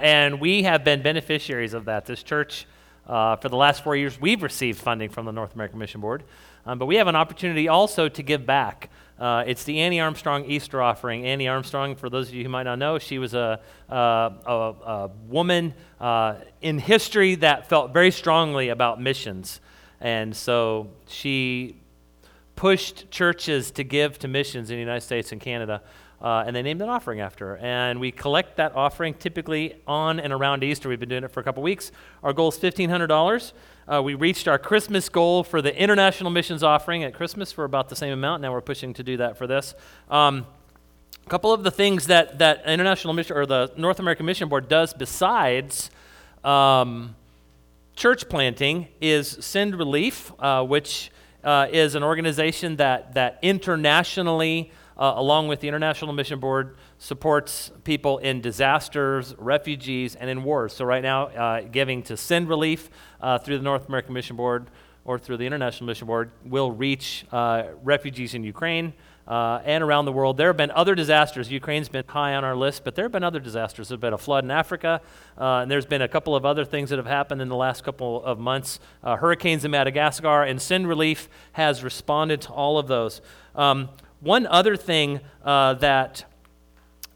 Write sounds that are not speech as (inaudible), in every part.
and we have been beneficiaries of that. This church, uh, for the last four years, we've received funding from the North American Mission Board, um, but we have an opportunity also to give back. Uh, it's the Annie Armstrong Easter offering. Annie Armstrong, for those of you who might not know, she was a, a, a, a woman uh, in history that felt very strongly about missions. And so she pushed churches to give to missions in the United States and Canada. Uh, and they named an offering after. And we collect that offering typically on and around Easter. We've been doing it for a couple weeks. Our goal is $1,500. Uh, we reached our Christmas goal for the international missions offering at Christmas for about the same amount. Now we're pushing to do that for this. Um, a couple of the things that, that international mission or the North American Mission Board does besides um, church planting is Send Relief, uh, which uh, is an organization that, that internationally uh, along with the International Mission Board, supports people in disasters, refugees, and in wars. So, right now, uh, giving to Send Relief uh, through the North American Mission Board or through the International Mission Board will reach uh, refugees in Ukraine. Uh, and around the world. There have been other disasters. Ukraine's been high on our list, but there have been other disasters. There's been a flood in Africa, uh, and there's been a couple of other things that have happened in the last couple of months. Hurricanes in Madagascar, and Send Relief has responded to all of those. Um, one other thing uh, that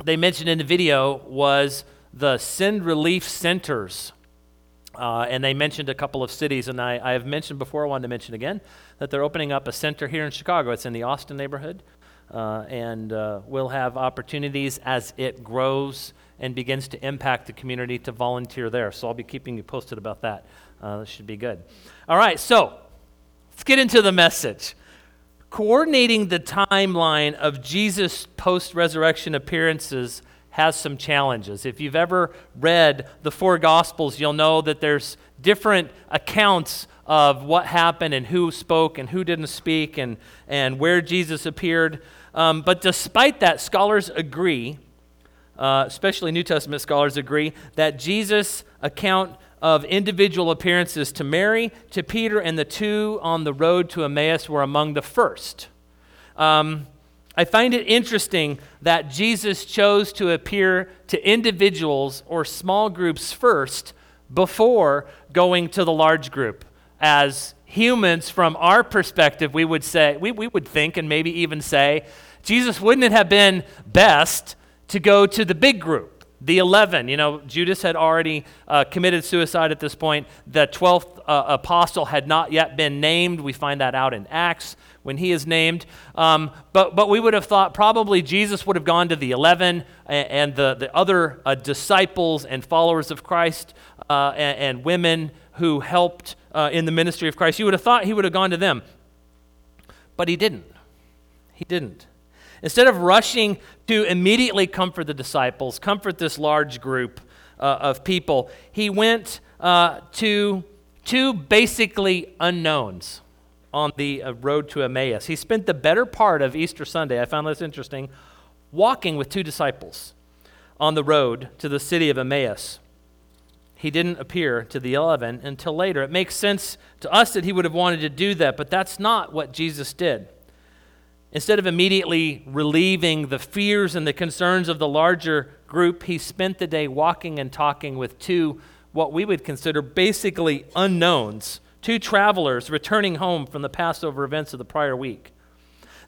they mentioned in the video was the Send Relief Centers. Uh, and they mentioned a couple of cities, and I, I, have mentioned before, I wanted to mention again, that they're opening up a center here in Chicago. It's in the Austin neighborhood, uh, and uh, we'll have opportunities as it grows and begins to impact the community to volunteer there. So I'll be keeping you posted about that. Uh, this should be good. All right, so let's get into the message coordinating the timeline of Jesus' post resurrection appearances has some challenges. If you've ever read the four Gospels, you'll know that there's different accounts of what happened and who spoke and who didn't speak and, and where Jesus appeared. Um, but despite that, scholars agree, uh, especially New Testament scholars agree, that Jesus' account of individual appearances to Mary, to Peter, and the two on the road to Emmaus were among the first. Um, I find it interesting that Jesus chose to appear to individuals or small groups first before going to the large group. As humans, from our perspective, we would say, we, we would think and maybe even say, Jesus, wouldn't it have been best to go to the big group? The 11, you know, Judas had already uh, committed suicide at this point. The 12th uh, apostle had not yet been named. We find that out in Acts when he is named. Um, but, but we would have thought probably Jesus would have gone to the 11 and, and the, the other uh, disciples and followers of Christ uh, and, and, women who helped uh, in the ministry of Christ. You would have thought he would have gone to them. But he didn't. He didn't. Instead of rushing to immediately comfort the disciples, comfort this large group uh, of people, he went uh, to two basically unknowns on the uh, road to Emmaus. He spent the better part of Easter Sunday, I found this interesting, walking with two disciples on the road to the city of Emmaus. He didn't appear to the 11 until later. It makes sense to us that he would have wanted to do that, but that's not what Jesus did. Instead of immediately relieving the fears and the concerns of the larger group, he spent the day walking and talking with two, what we would consider basically unknowns, two travelers returning home from the Passover events of the prior week.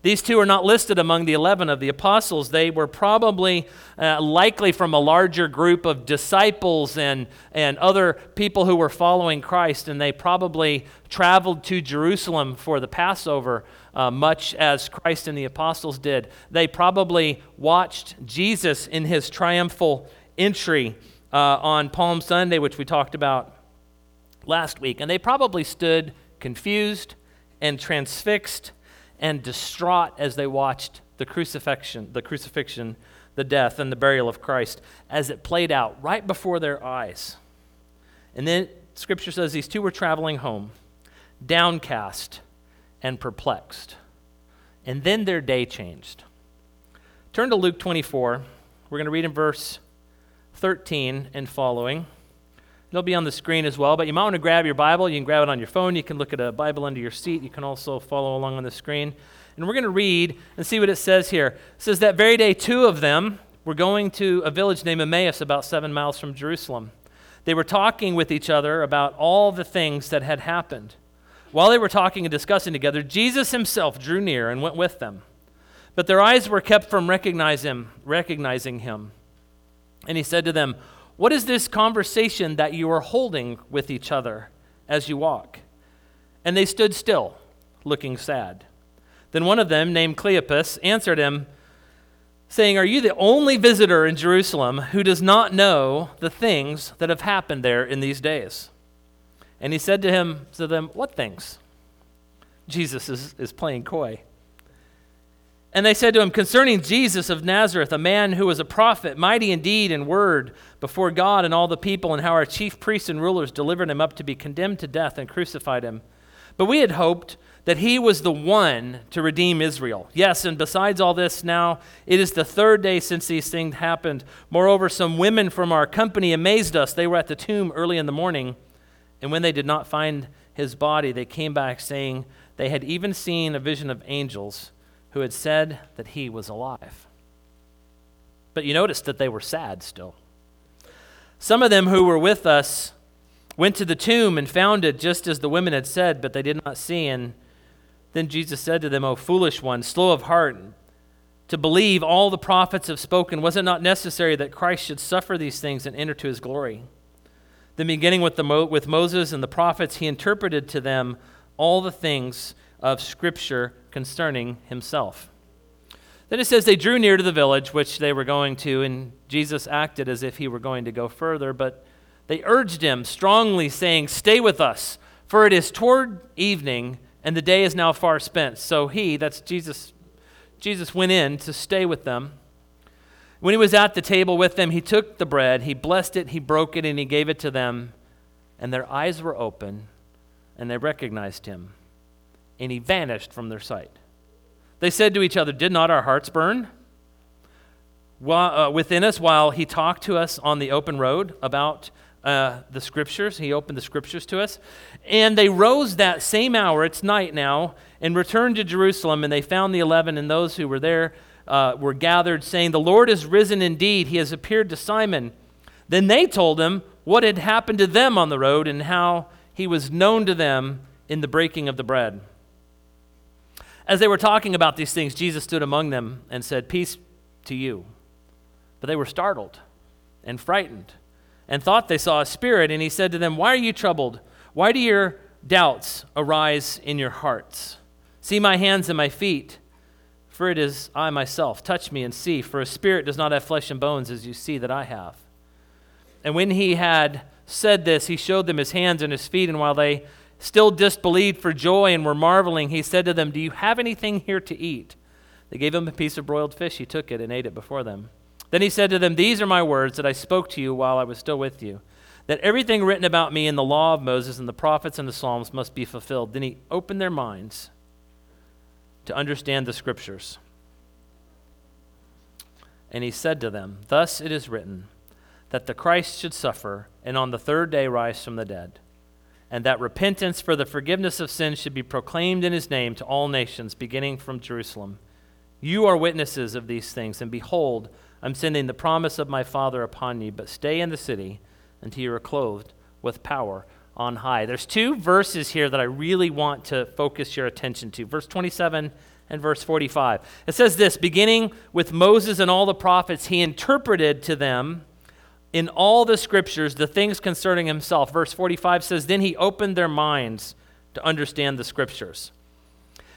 These two are not listed among the 11 of the apostles. They were probably uh, likely from a larger group of disciples and, and other people who were following Christ, and they probably traveled to Jerusalem for the Passover uh, much as Christ and the apostles did. They probably watched Jesus in his triumphal entry uh, on Palm Sunday, which we talked about last week, and they probably stood confused and transfixed and distraught as they watched the crucifixion, the crucifixion, the death, and the burial of Christ as it played out right before their eyes. And then Scripture says these two were traveling home, downcast and perplexed. And then their day changed. Turn to Luke 24. We're going to read in verse 13 and following. It'll be on the screen as well, but you might want to grab your Bible. You can grab it on your phone. You can look at a Bible under your seat. You can also follow along on the screen. And we're going to read and see what it says here. It says that very day, two of them, were going to a village named Emmaus, about seven miles from Jerusalem. They were talking with each other about all the things that had happened. While they were talking and discussing together, Jesus himself drew near and went with them. But their eyes were kept from recognize him, recognizing him. And he said to them, What is this conversation that you are holding with each other as you walk? And they stood still, looking sad. Then one of them, named Cleopas, answered him, saying, Are you the only visitor in Jerusalem who does not know the things that have happened there in these days? And he said to him, to them, What things? Jesus is, is playing coy. And they said to him, Concerning Jesus of Nazareth, a man who was a prophet, mighty indeed in deed word before God and all the people, and how our chief priests and rulers delivered him up to be condemned to death and crucified him. But we had hoped that he was the one to redeem Israel. Yes, and besides all this, now it is the third day since these things happened. Moreover, some women from our company amazed us. They were at the tomb early in the morning, and when they did not find his body, they came back saying they had even seen a vision of angels who had said that he was alive. But you notice that they were sad still. Some of them who were with us went to the tomb and found it just as the women had said, but they did not see. And then Jesus said to them, O foolish ones, slow of heart, to believe all the prophets have spoken, was it not necessary that Christ should suffer these things and enter to his glory? Then, beginning with, the Mo- with Moses and the prophets, he interpreted to them all the things of Scripture concerning himself. Then it says they drew near to the village which they were going to, and Jesus acted as if he were going to go further, but they urged him strongly, saying, Stay with us, for it is toward evening and the day is now far spent. So he, that's Jesus, Jesus went in to stay with them. When he was at the table with them, he took the bread, he blessed it, he broke it, and he gave it to them. And their eyes were open, and they recognized him. And he vanished from their sight. They said to each other, Did not our hearts burn uh, within us while he talked to us on the open road about uh, the scriptures. He opened the scriptures to us. And they rose that same hour, it's night now, and returned to Jerusalem. And they found the eleven and those who were there uh, were gathered, saying, The Lord is risen indeed. He has appeared to Simon. Then they told him what had happened to them on the road and how he was known to them in the breaking of the bread. As they were talking about these things, Jesus stood among them and said, Peace to you. But they were startled and frightened and thought they saw a spirit. And he said to them, Why are you troubled? Why do your doubts arise in your hearts? See my hands and my feet, for it is I myself. Touch me and see, for a spirit does not have flesh and bones as you see that I have. And when he had said this, he showed them his hands and his feet, and while they still disbelieved for joy and were marveling, he said to them, Do you have anything here to eat? They gave him a piece of broiled fish. He took it and ate it before them. Then he said to them, These are my words that I spoke to you while I was still with you, that everything written about me in the law of Moses and the prophets and the Psalms must be fulfilled. Then he opened their minds to understand the scriptures. And he said to them, Thus it is written, that the Christ should suffer and on the third day rise from the dead, and that repentance for the forgiveness of sins should be proclaimed in his name to all nations, beginning from Jerusalem. You are witnesses of these things, and behold, I'm sending the promise of my Father upon you, but stay in the city until you are clothed with power on high. There's two verses here that I really want to focus your attention to. Verse 27 and verse 45. It says this beginning with Moses and all the prophets, he interpreted to them in all the scriptures the things concerning himself. Verse 45 says, Then he opened their minds to understand the scriptures.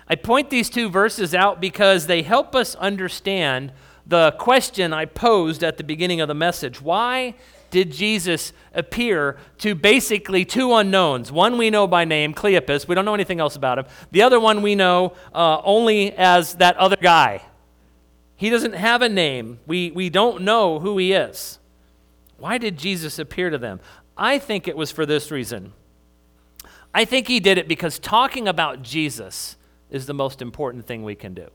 I point these two verses out because they help us understand the question I posed at the beginning of the message. Why did Jesus appear to basically two unknowns? One we know by name, Cleopas. We don't know anything else about him. The other one we know uh, only as that other guy. He doesn't have a name. We, we don't know who he is. Why did Jesus appear to them? I think it was for this reason. I think he did it because talking about Jesus is the most important thing we can do.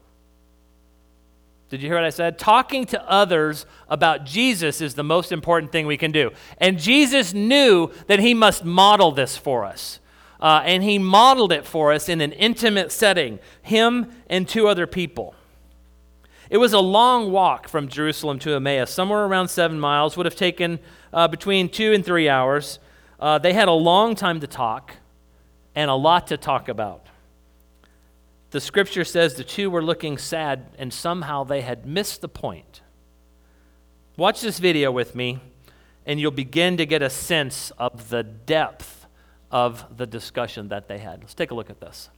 Did you hear what I said? Talking to others about Jesus is the most important thing we can do. And Jesus knew that he must model this for us. Uh, and he modeled it for us in an intimate setting, him and two other people. It was a long walk from Jerusalem to Emmaus, somewhere around seven miles, would have taken uh, between two and three hours. Uh, they had a long time to talk and a lot to talk about. The scripture says the two were looking sad and somehow they had missed the point. Watch this video with me, and you'll begin to get a sense of the depth of the discussion that they had. Let's take a look at this.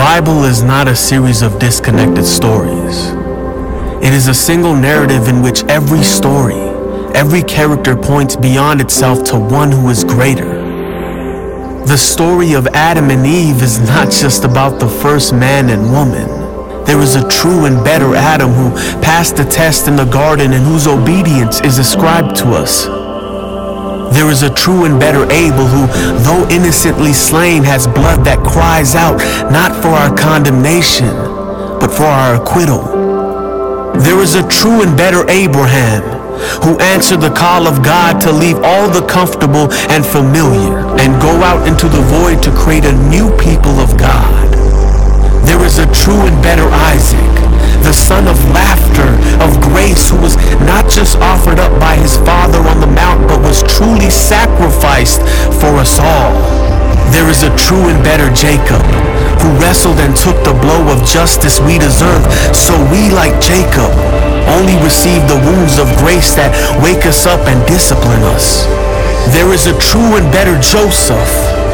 Bible is not a series of disconnected stories. It is a single narrative in which every story, every character points beyond itself to one who is greater. The story of Adam and Eve is not just about the first man and woman. There is a true and better Adam who passed the test in the garden and whose obedience is ascribed to us. There is a true and better Abel who, though innocently slain, has blood that cries out not for our condemnation, but for our acquittal. There is a true and better Abraham who answered the call of God to leave all the comfortable and familiar and go out into the void to create a new people of God. There is a true and better Isaac, the son of laughter, of grace, who was not just offered up by his father on the mount, but was truly sacrificed for us all. There is a true and better Jacob, who wrestled and took the blow of justice we deserve, so we, like Jacob, only receive the wounds of grace that wake us up and discipline us. There is a true and better Joseph,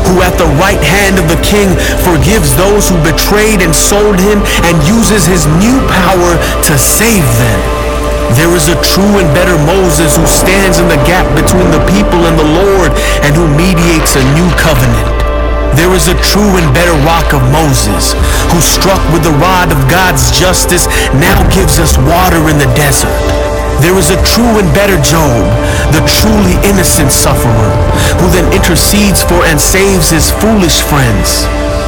who at the right hand of the king forgives those who betrayed and sold him and uses his new power to save them. There is a true and better Moses who stands in the gap between the people and the Lord and who mediates a new covenant. There is a true and better rock of Moses, who struck with the rod of God's justice now gives us water in the desert. There is a true and better Job, the truly innocent sufferer, who then intercedes for and saves his foolish friends.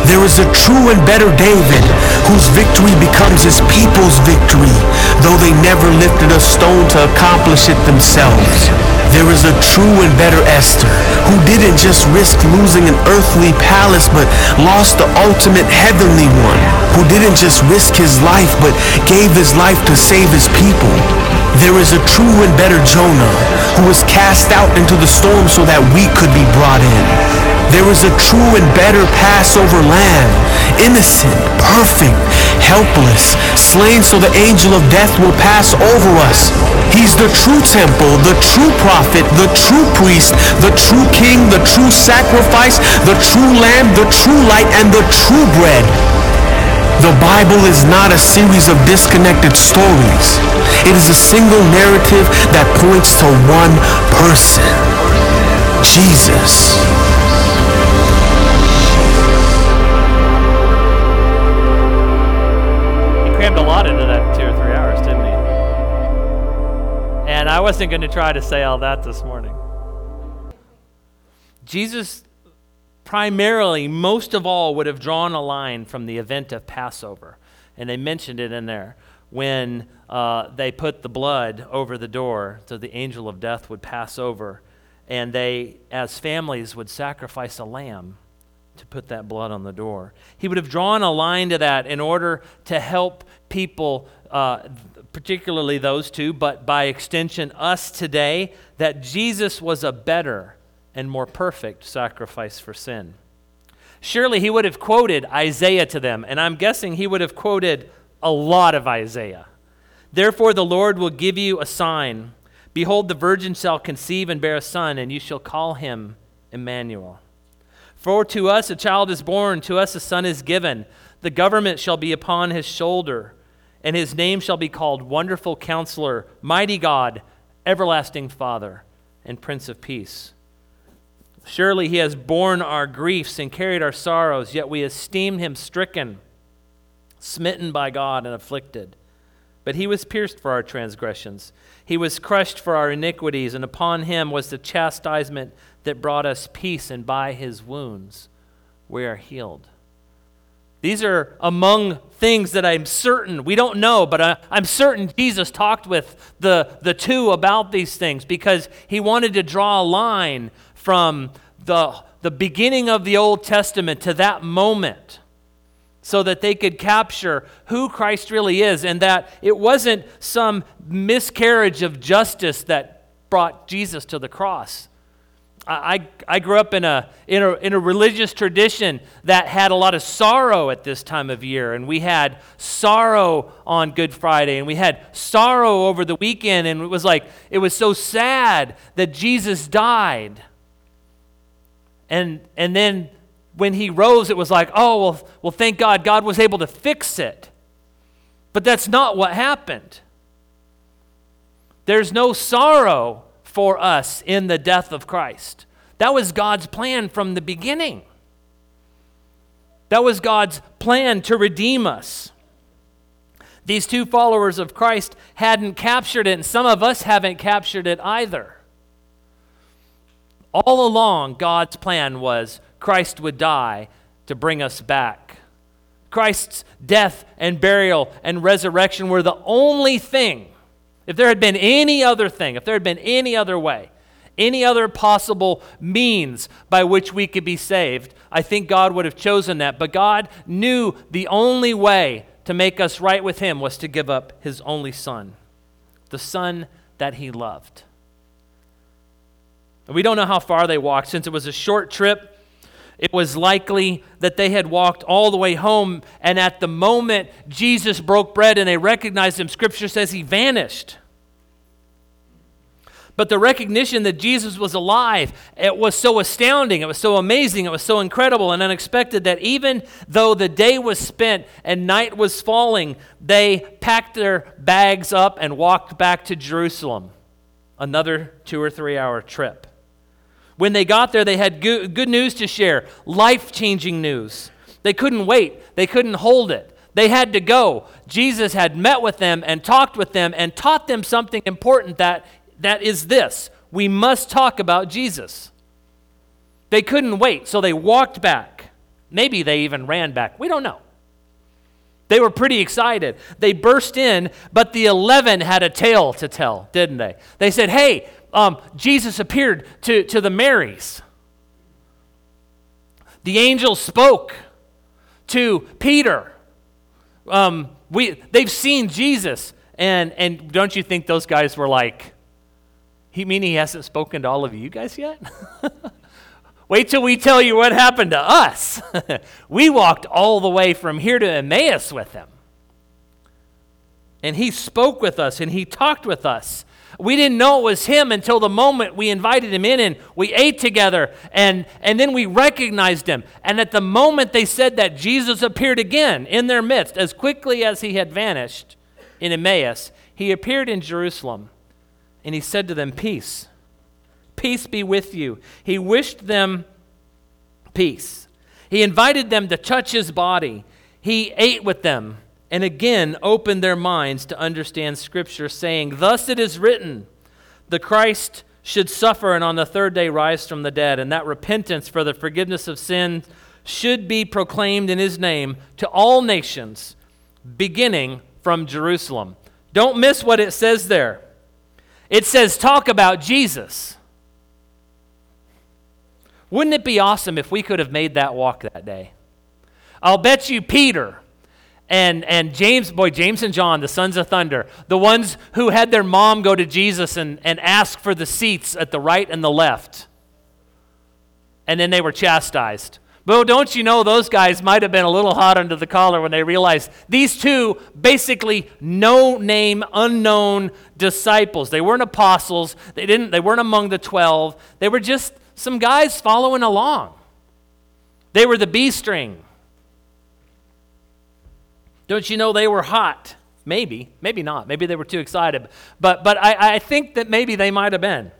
There is a true and better David, whose victory becomes his people's victory, though they never lifted a stone to accomplish it themselves. There is a true and better Esther, who didn't just risk losing an earthly palace, but lost the ultimate heavenly one, who didn't just risk his life, but gave his life to save his people. There is a true and better Jonah, who was cast out into the storm so that we could be brought in. There is a true and better Passover lamb, innocent, perfect, helpless, slain so the angel of death will pass over us. He's the true temple, the true prophet, the true priest, the true king, the true sacrifice, the true lamb, the true light, and the true bread. The Bible is not a series of disconnected stories. It is a single narrative that points to one person, Jesus. He crammed a lot into that two or three hours, didn't he? And I wasn't going to try to say all that this morning. Jesus primarily, most of all, would have drawn a line from the event of Passover. And they mentioned it in there when uh, they put the blood over the door so the angel of death would pass over. And they, as families, would sacrifice a lamb to put that blood on the door. He would have drawn a line to that in order to help people, uh, particularly those two, but by extension, us today, that Jesus was a better and more perfect sacrifice for sin. Surely he would have quoted Isaiah to them, and I'm guessing he would have quoted a lot of Isaiah. Therefore, the Lord will give you a sign. Behold, the virgin shall conceive and bear a son, and you shall call him Emmanuel. For to us a child is born, to us a son is given. The government shall be upon his shoulder, and his name shall be called Wonderful Counselor, Mighty God, Everlasting Father, and Prince of Peace. Surely he has borne our griefs and carried our sorrows, yet we esteemed him stricken, smitten by God, and afflicted. But he was pierced for our transgressions, he was crushed for our iniquities, and upon him was the chastisement that brought us peace, and by his wounds we are healed. These are among things that I'm certain, we don't know, but I, I'm certain Jesus talked with the, the two about these things because he wanted to draw a line from the, the beginning of the Old Testament to that moment so that they could capture who Christ really is and that it wasn't some miscarriage of justice that brought Jesus to the cross. I, I grew up in a, in, a, in a religious tradition that had a lot of sorrow at this time of year. And we had sorrow on Good Friday, and we had sorrow over the weekend. And it was like, it was so sad that Jesus died. And, and then when he rose, it was like, oh, well, well, thank God, God was able to fix it. But that's not what happened. There's no sorrow for us in the death of Christ. That was God's plan from the beginning. That was God's plan to redeem us. These two followers of Christ hadn't captured it, and some of us haven't captured it either. All along, God's plan was Christ would die to bring us back. Christ's death and burial and resurrection were the only thing if there had been any other thing, if there had been any other way, any other possible means by which we could be saved, I think God would have chosen that. But God knew the only way to make us right with Him was to give up His only Son, the Son that He loved. We don't know how far they walked. Since it was a short trip, it was likely that they had walked all the way home, and at the moment Jesus broke bread and they recognized him, Scripture says he vanished. But the recognition that Jesus was alive, it was so astounding, it was so amazing, it was so incredible and unexpected that even though the day was spent and night was falling, they packed their bags up and walked back to Jerusalem. Another two or three hour trip. When they got there, they had good, news to share, life changing news. They couldn't wait, they couldn't hold it. They had to go. Jesus had met with them and talked with them and taught them something important that, that is this we must talk about Jesus. They couldn't wait, so they walked back. Maybe they even ran back. We don't know. They were pretty excited. They burst in, but the 11 had a tale to tell, didn't they? They said, Hey, um, Jesus appeared to, to the Marys. The angel spoke to Peter. Um, we, they've seen Jesus. And, and don't you think those guys were like, he mean he hasn't spoken to all of you guys yet? (laughs) Wait till we tell you what happened to us. (laughs) we walked all the way from here to Emmaus with him. And he spoke with us and he talked with us. We didn't know it was him until the moment we invited him in and we ate together and, and then we recognized him. And at the moment they said that, Jesus appeared again in their midst. As quickly as he had vanished in Emmaus, he appeared in Jerusalem and he said to them, Peace. Peace be with you. He wished them peace. He invited them to touch his body. He ate with them and again opened their minds to understand Scripture, saying, Thus it is written, the Christ should suffer and on the third day rise from the dead, and that repentance for the forgiveness of sins should be proclaimed in his name to all nations, beginning from Jerusalem. Don't miss what it says there. It says, Talk about Jesus. Wouldn't it be awesome if we could have made that walk that day? I'll bet you Peter and, and James, boy, James and John, the sons of thunder, the ones who had their mom go to Jesus and, and ask for the seats at the right and the left. And then they were chastised. But don't you know those guys might have been a little hot under the collar when they realized these two basically no name, unknown disciples. They weren't apostles, they, didn't, they weren't among the 12, they were just some guys following along. They were the B string. Don't you know they were hot? Maybe, maybe not. Maybe they were too excited. But, but I, I think that maybe they might have been.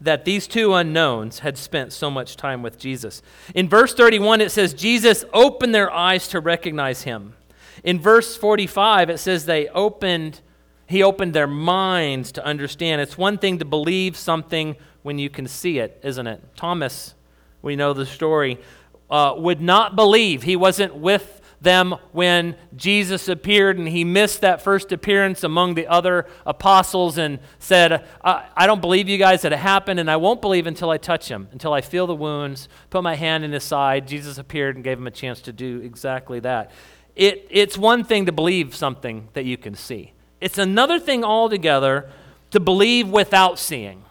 That these two unknowns had spent so much time with Jesus. In verse 31, it says, Jesus opened their eyes to recognize him. In verse 45, it says they opened, he opened their minds to understand. It's one thing to believe something when you can see it, isn't it? Thomas, we know the story uh, would not believe. He wasn't with them when Jesus appeared and he missed that first appearance among the other apostles and said, I, I, don't believe you guys that it happened, and I won't believe until I touch him, until I feel the wounds, put my hand in his side. Jesus appeared and gave him a chance to do exactly that. It, it's one thing to believe something that you can see, it's another thing altogether to believe without seeing,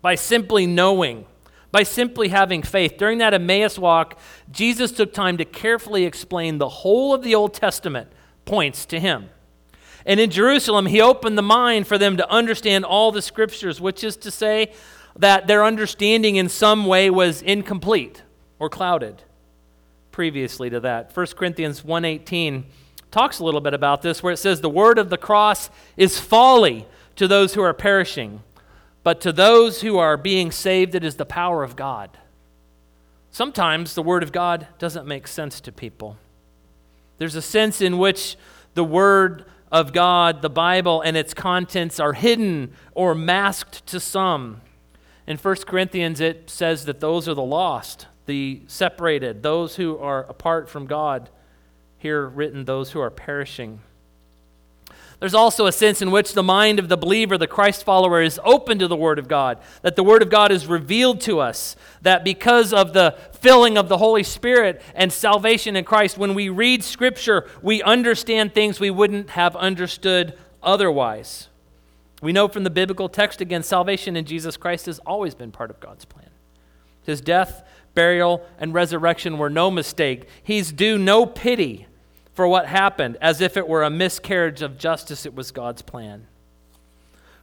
by simply knowing by simply having faith. During that Emmaus walk, Jesus took time to carefully explain the whole of the Old Testament points to him. And in Jerusalem, he opened the mind for them to understand all the scriptures, which is to say that their understanding in some way was incomplete or clouded previously to that. 1 Corinthians 1:18 talks a little bit about this where it says the word of the cross is folly to those who are perishing but to those who are being saved, it is the power of God. Sometimes the Word of God doesn't make sense to people. There's a sense in which the Word of God, the Bible, and its contents are hidden or masked to some. In 1 Corinthians, it says that those are the lost, the separated, those who are apart from God. Here written, those who are perishing. There's also a sense in which the mind of the believer, the Christ follower, is open to the Word of God, that the Word of God is revealed to us, that because of the filling of the Holy Spirit and salvation in Christ, when we read Scripture, we understand things we wouldn't have understood otherwise. We know from the biblical text again, salvation in Jesus Christ has always been part of God's plan. His death, burial, and resurrection were no mistake. He's due no pity for what happened, as if it were a miscarriage of justice, it was God's plan.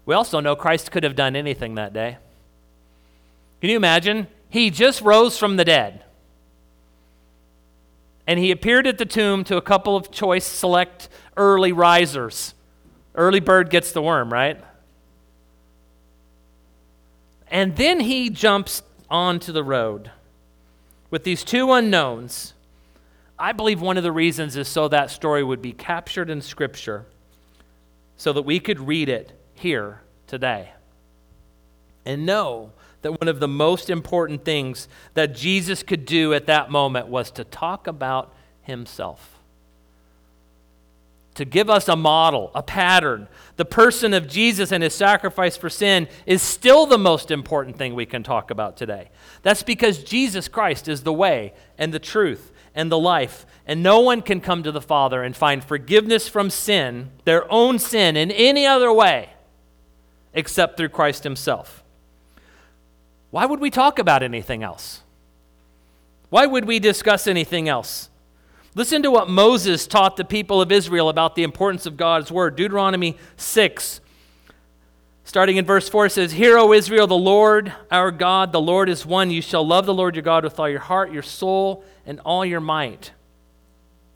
We also know Christ could have done anything that day. Can you imagine? He just rose from the dead. And he appeared at the tomb to a couple of choice, select early risers. Early bird gets the worm, right? And then he jumps onto the road with these two unknowns I believe one of the reasons is so that story would be captured in Scripture so that we could read it here today and know that one of the most important things that Jesus could do at that moment was to talk about himself. To give us a model, a pattern. The person of Jesus and his sacrifice for sin is still the most important thing we can talk about today. That's because Jesus Christ is the way and the truth and the life. And no one can come to the Father and find forgiveness from sin, their own sin, in any other way except through Christ Himself. Why would we talk about anything else? Why would we discuss anything else? Listen to what Moses taught the people of Israel about the importance of God's Word. Deuteronomy 6, starting in verse 4, says, Hear, O Israel, the Lord our God, the Lord is one. You shall love the Lord your God with all your heart, your soul, and all your might.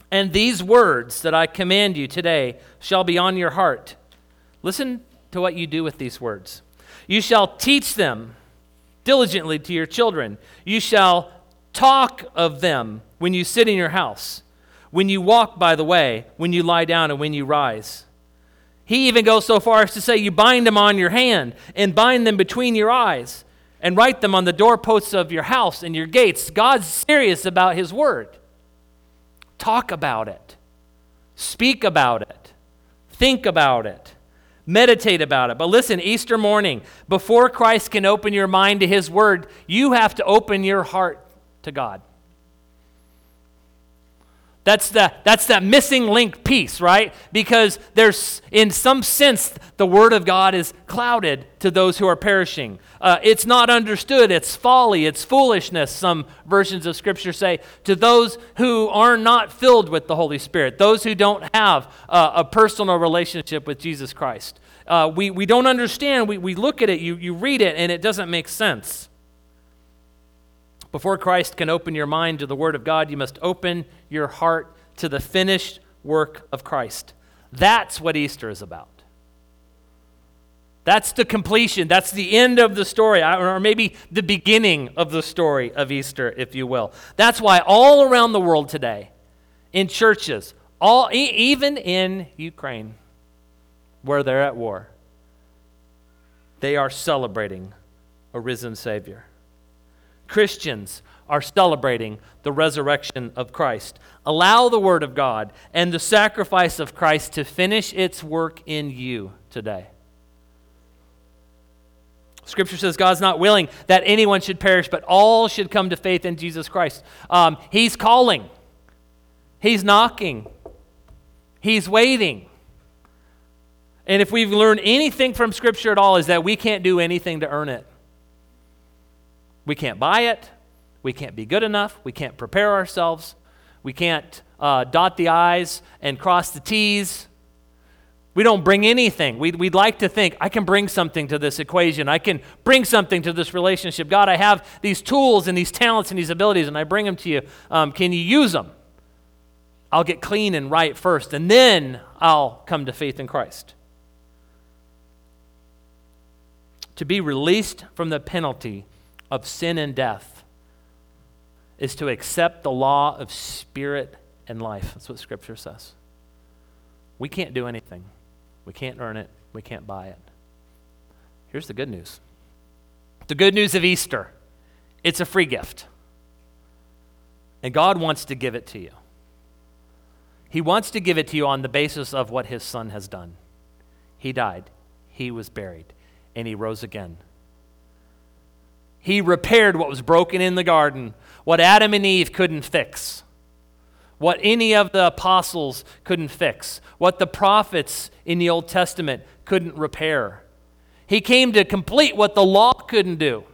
And these words that I command you today shall be on your heart. Listen to what you do with these words. You shall teach them diligently to your children. You shall talk of them when you sit in your house, when you walk by the way, when you lie down, and when you rise. He even goes so far as to say, You bind them on your hand and bind them between your eyes and write them on the doorposts of your house and your gates. God's serious about His word. Talk about it, speak about it, think about it, meditate about it. But listen, Easter morning, before Christ can open your mind to His word, you have to open your heart to God. That's, the, that's that missing link piece, right? Because there's, in some sense, the Word of God is clouded to those who are perishing. Uh, it's not understood. It's folly. It's foolishness, some versions of Scripture say, to those who are not filled with the Holy Spirit, those who don't have uh, a personal relationship with Jesus Christ. Uh, we, we don't understand. We, we look at it, you, you read it, and it doesn't make sense. Before Christ can open your mind to the Word of God, you must open your heart to the finished work of Christ. That's what Easter is about. That's the completion. That's the end of the story, or maybe the beginning of the story of Easter, if you will. That's why all around the world today, in churches, all, even in Ukraine, where they're at war, they are celebrating a risen Savior. Christians are celebrating the resurrection of Christ. Allow the Word of God and the sacrifice of Christ to finish its work in you today. Scripture says God's not willing that anyone should perish, but all should come to faith in Jesus Christ. Um, he's calling, He's knocking, He's waiting. And if we've learned anything from Scripture at all, is that we can't do anything to earn it. We can't buy it. We can't be good enough. We can't prepare ourselves. We can't uh, dot the I's and cross the T's. We don't bring anything. We'd, we'd like to think, I can bring something to this equation. I can bring something to this relationship. God, I have these tools and these talents and these abilities, and I bring them to you. Um, can you use them? I'll get clean and right first, and then I'll come to faith in Christ. To be released from the penalty of sin and death is to accept the law of spirit and life. That's what Scripture says. We can't do anything. We can't earn it. We can't buy it. Here's the good news the good news of Easter it's a free gift. And God wants to give it to you. He wants to give it to you on the basis of what His Son has done. He died, He was buried, and He rose again. He repaired what was broken in the garden, what Adam and Eve couldn't fix what any of the apostles couldn't fix, what the prophets in the Old Testament couldn't repair. He came to complete what the law couldn't do.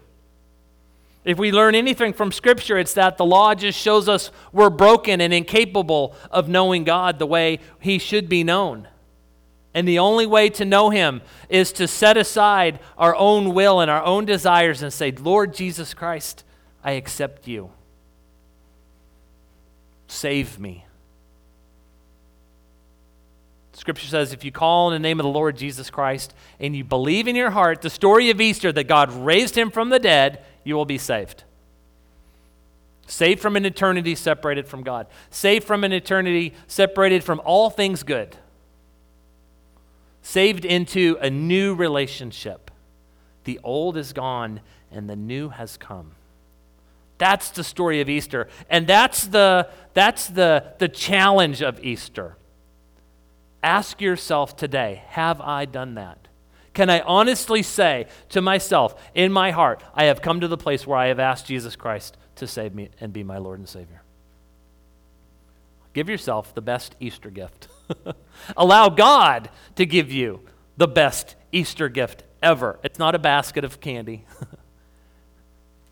If we learn anything from Scripture, it's that the law just shows us we're broken and incapable of knowing God the way He should be known. And the only way to know Him is to set aside our own will and our own desires and say, Lord Jesus Christ, I accept you. Save me. Scripture says if you call in the name of the Lord Jesus Christ and you believe in your heart the story of Easter that God raised him from the dead, you will be saved. Saved from an eternity separated from God. Saved from an eternity separated from all things good. Saved into a new relationship. The old is gone and the new has come. That's the story of Easter. And that's the, that's the, the challenge of Easter. Ask yourself today have I done that? Can I honestly say to myself, in my heart, I have come to the place where I have asked Jesus Christ to save me and be my Lord and Savior? Give yourself the best Easter gift. (laughs) Allow God to give you the best Easter gift ever. It's not a basket of candy. (laughs)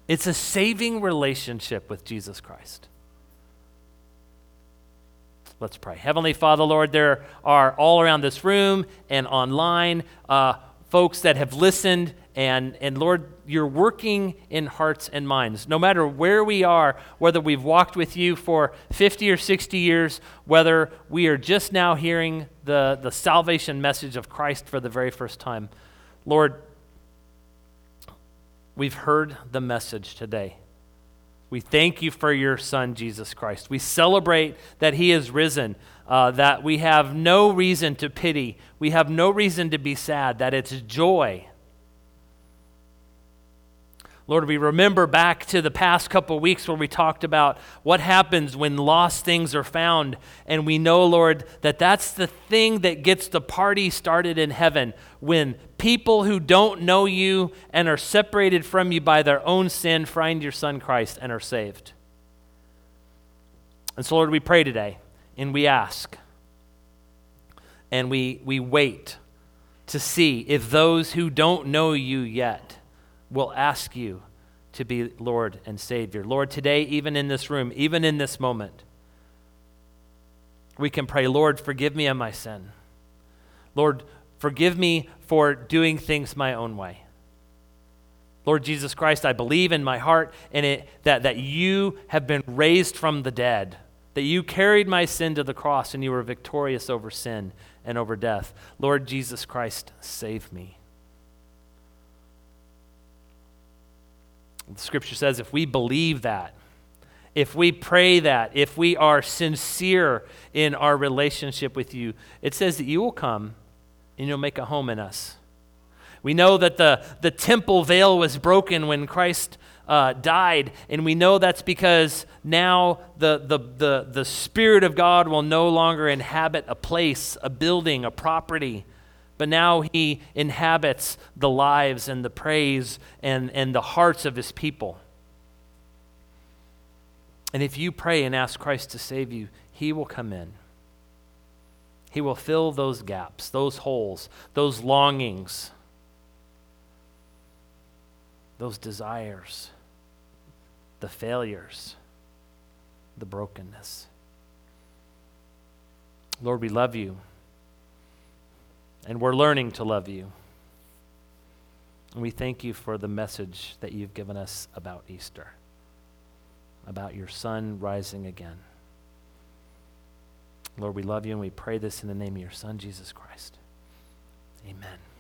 It's a saving relationship with Jesus Christ. Let's pray. Heavenly Father, Lord, there are all around this room and online uh, folks that have listened, and, and Lord, you're working in hearts and minds. No matter where we are, whether we've walked with you for 50 or 60 years, whether we are just now hearing the, the salvation message of Christ for the very first time, Lord, We've heard the message today. We thank you for your Son, Jesus Christ. We celebrate that He is risen, uh, that we have no reason to pity, we have no reason to be sad, that it's joy Lord, we remember back to the past couple weeks where we talked about what happens when lost things are found. And we know, Lord, that that's the thing that gets the party started in heaven when people who don't know you and are separated from you by their own sin find your Son Christ and are saved. And so, Lord, we pray today and we ask and we, we wait to see if those who don't know you yet will ask you to be Lord and Savior. Lord, today, even in this room, even in this moment, we can pray, Lord, forgive me of my sin. Lord, forgive me for doing things my own way. Lord Jesus Christ, I believe in my heart in it that, that you have been raised from the dead, that you carried my sin to the cross and you were victorious over sin and over death. Lord Jesus Christ, save me. The scripture says if we believe that, if we pray that, if we are sincere in our relationship with you, it says that you will come and you'll make a home in us. We know that the, the temple veil was broken when Christ uh, died. And we know that's because now the, the, the, the Spirit of God will no longer inhabit a place, a building, a property, but now He inhabits the lives and the praise and, and the hearts of His people. And if you pray and ask Christ to save you, He will come in. He will fill those gaps, those holes, those longings, those desires, the failures, the brokenness. Lord, we love you, and we're learning to love you. And we thank you for the message that you've given us about Easter, about your Son rising again. Lord, we love you and we pray this in the name of your Son, Jesus Christ. Amen.